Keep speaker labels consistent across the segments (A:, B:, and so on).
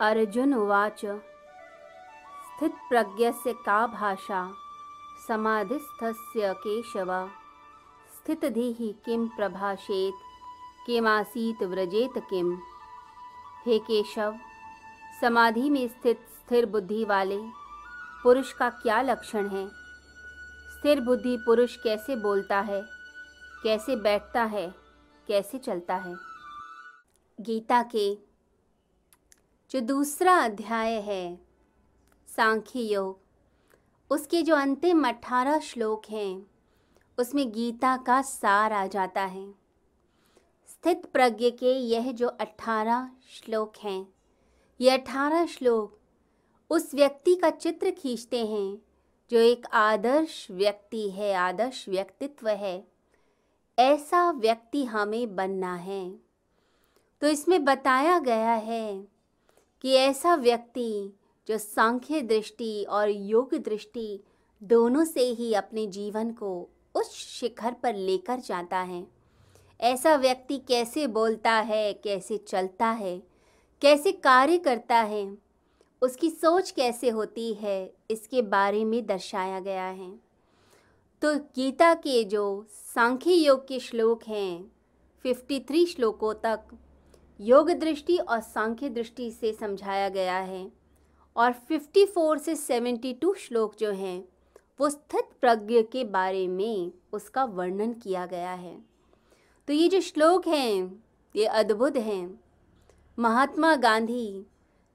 A: अर्जुन उवाच। स्थित स्थितप्रज्ञस्य का भाषा? समाधिस्थस्य केशव। स्थितधिः किं प्रभाषेत? किमासीत व्रजेत किम? हे केशव, समाधि में स्थित स्थिर बुद्धि वाले, पुरुष का क्या लक्षण है? स्थिर बुद्धि पुरुष कैसे बोलता है? कैसे बैठता है? कैसे चलता है? गीता के जो दूसरा अध्याय है, सांख्य योग। उसके जो अंतिम अठारह श्लोक हैं, उसमें गीता का सार आ जाता है। स्थित प्रज्ञ के यह जो अठारह श्लोक हैं, ये अठारह श्लोक उस व्यक्ति का चित्र खींचते हैं, जो एक आदर्श व्यक्ति है, आदर्श व्यक्तित्व है। ऐसा व्यक्ति हमें बनना है। तो इसमें बताया गया है कि ऐसा व्यक्ति जो सांख्य दृष्टि और योग दृष्टि दोनों से ही अपने जीवन को उस शिखर पर लेकर जाता है। ऐसा व्यक्ति कैसे बोलता है, कैसे चलता है, कैसे कार्य करता है, उसकी सोच कैसे होती है, इसके बारे में दर्शाया गया है। तो गीता के जो सांख्य योग के श्लोक हैं 53 श्लोकों तक योग दृष्टि और सांख्य दृष्टि से समझाया गया है और 54 से 72 श्लोक जो हैं, वो स्थित प्रज्ञ के बारे में उसका वर्णन किया गया है। तो ये जो श्लोक हैं, ये अद्भुत हैं। महात्मा गांधी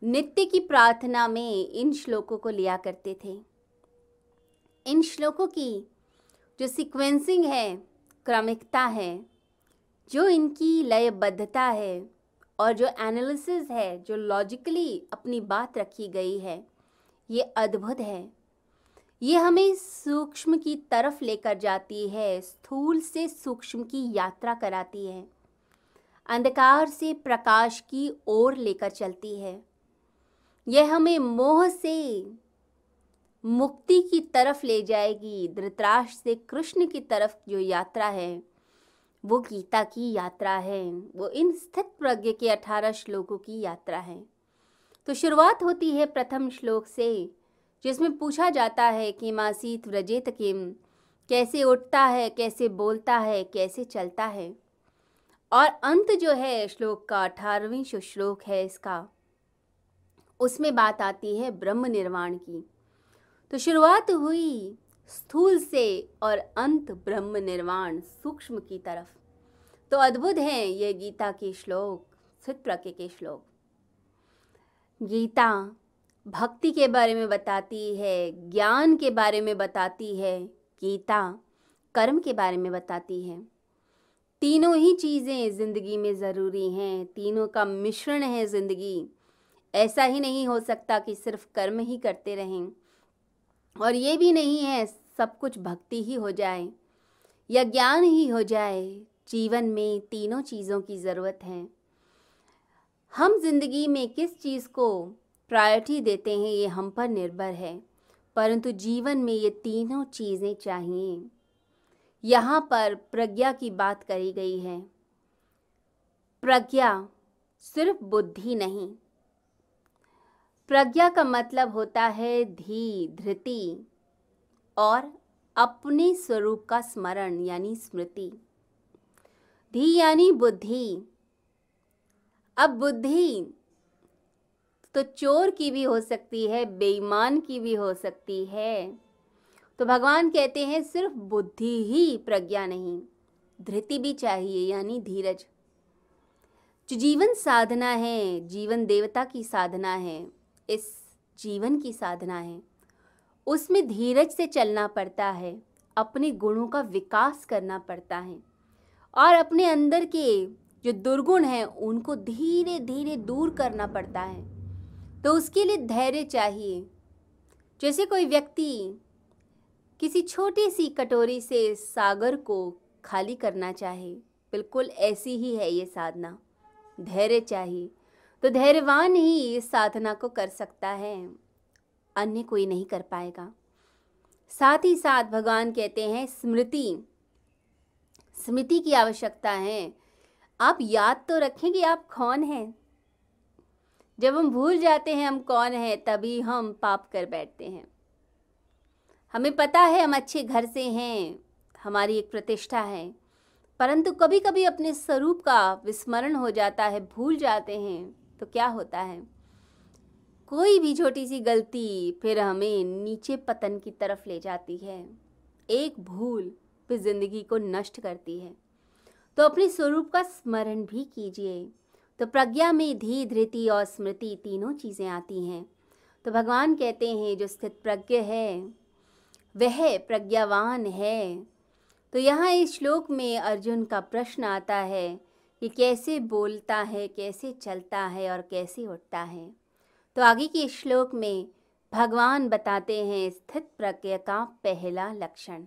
A: नित्य की प्रार्थना में इन श्लोकों को लिया करते थे। इन श्लोकों की जो सीक्वेंसिंग है, क्रमिकता है, जो इनकी लयबद्धता है और जो एनालिसिस है, जो लॉजिकली अपनी बात रखी गई है, ये अद्भुत है। ये हमें सूक्ष्म की तरफ़ लेकर जाती है, स्थूल से सूक्ष्म की यात्रा कराती है। अंधकार से प्रकाश की ओर लेकर चलती है। यह हमें मोह से मुक्ति की तरफ़ ले जाएगी, धृतराष्ट्र से कृष्ण की तरफ़ जो यात्रा है। वो गीता की यात्रा है। वो इन स्थित प्रज्ञ के अठारह श्लोकों की यात्रा है। तो शुरुआत होती है प्रथम श्लोक से, जिसमें पूछा जाता है कि मासीत व्रजेत किम, कैसे उठता है, कैसे बोलता है, कैसे चलता है। और अंत जो है श्लोक का अठारहवीं जो श्लोक है इसका। उसमें बात आती है ब्रह्म निर्वाण की। तो शुरुआत हुई स्थूल से और अंत ब्रह्म निर्वाण सूक्ष्म की तरफ़। तो अद्भुत हैं ये गीता के श्लोक प्रज्ञ के श्लोक। गीता भक्ति के बारे में बताती है, ज्ञान के बारे में बताती है, गीता कर्म के बारे में बताती है। तीनों ही चीज़ें ज़िंदगी में ज़रूरी हैं, तीनों का मिश्रण है ज़िंदगी। ऐसा ही नहीं हो सकता कि सिर्फ़ कर्म ही करते रहें। और ये भी नहीं है, सब कुछ भक्ति ही हो जाए या ज्ञान ही हो जाए, जीवन में तीनों चीज़ों की ज़रूरत है। हम ज़िंदगी में किस चीज़ को प्रायोरिटी देते हैं, ये हम पर निर्भर है, परंतु जीवन में ये तीनों चीज़ें चाहिए। यहाँ पर प्रज्ञा की बात करी गई है। प्रज्ञा सिर्फ़ बुद्धि नहीं प्रज्ञा का मतलब होता है धी, धृति और अपने स्वरूप का स्मरण यानी स्मृति। धी यानी बुद्धि। अब बुद्धि तो चोर की भी हो सकती है, बेईमान की भी हो सकती है। तो भगवान कहते हैं सिर्फ़ बुद्धि ही प्रज्ञा नहीं, धृति भी चाहिए यानी धीरज। जो जीवन साधना है, जीवन देवता की साधना है। इस जीवन की साधना है। उसमें धीरज से चलना पड़ता है, अपने गुणों का विकास करना पड़ता है और अपने अंदर के जो दुर्गुण हैं, उनको धीरे धीरे दूर करना पड़ता है। तो उसके लिए धैर्य चाहिए। जैसे कोई व्यक्ति किसी छोटी सी कटोरी से सागर को खाली करना चाहे, बिल्कुल ऐसी ही है ये साधना। धैर्य चाहिए। तो धैर्यवान ही इस साधना को कर सकता है। अन्य कोई नहीं कर पाएगा। साथ ही साथ भगवान कहते हैं, स्मृति स्मृति की आवश्यकता है। आप याद तो रखें कि आप कौन हैं। जब हम भूल जाते हैं हम कौन हैं, तभी हम पाप कर बैठते हैं। हमें पता है हम अच्छे घर से हैं, हमारी एक प्रतिष्ठा है। परंतु कभी कभी अपने स्वरूप का विस्मरण हो जाता है, भूल जाते हैं। तो क्या होता है? कोई भी छोटी सी गलती फिर हमें नीचे पतन की तरफ़ ले जाती है। एक भूल फिर ज़िंदगी को नष्ट करती है। तो अपने स्वरूप का स्मरण भी कीजिए। तो प्रज्ञा में धी धृति और स्मृति तीनों चीज़ें आती हैं। तो भगवान कहते हैं, जो स्थित प्रज्ञ है, वह प्रज्ञावान है। तो यहाँ इस श्लोक में अर्जुन का प्रश्न आता है कि कैसे बोलता है, कैसे चलता है और कैसे उठता है। तो आगे के श्लोक में भगवान बताते हैं स्थित प्रज्ञा का पहला लक्षण।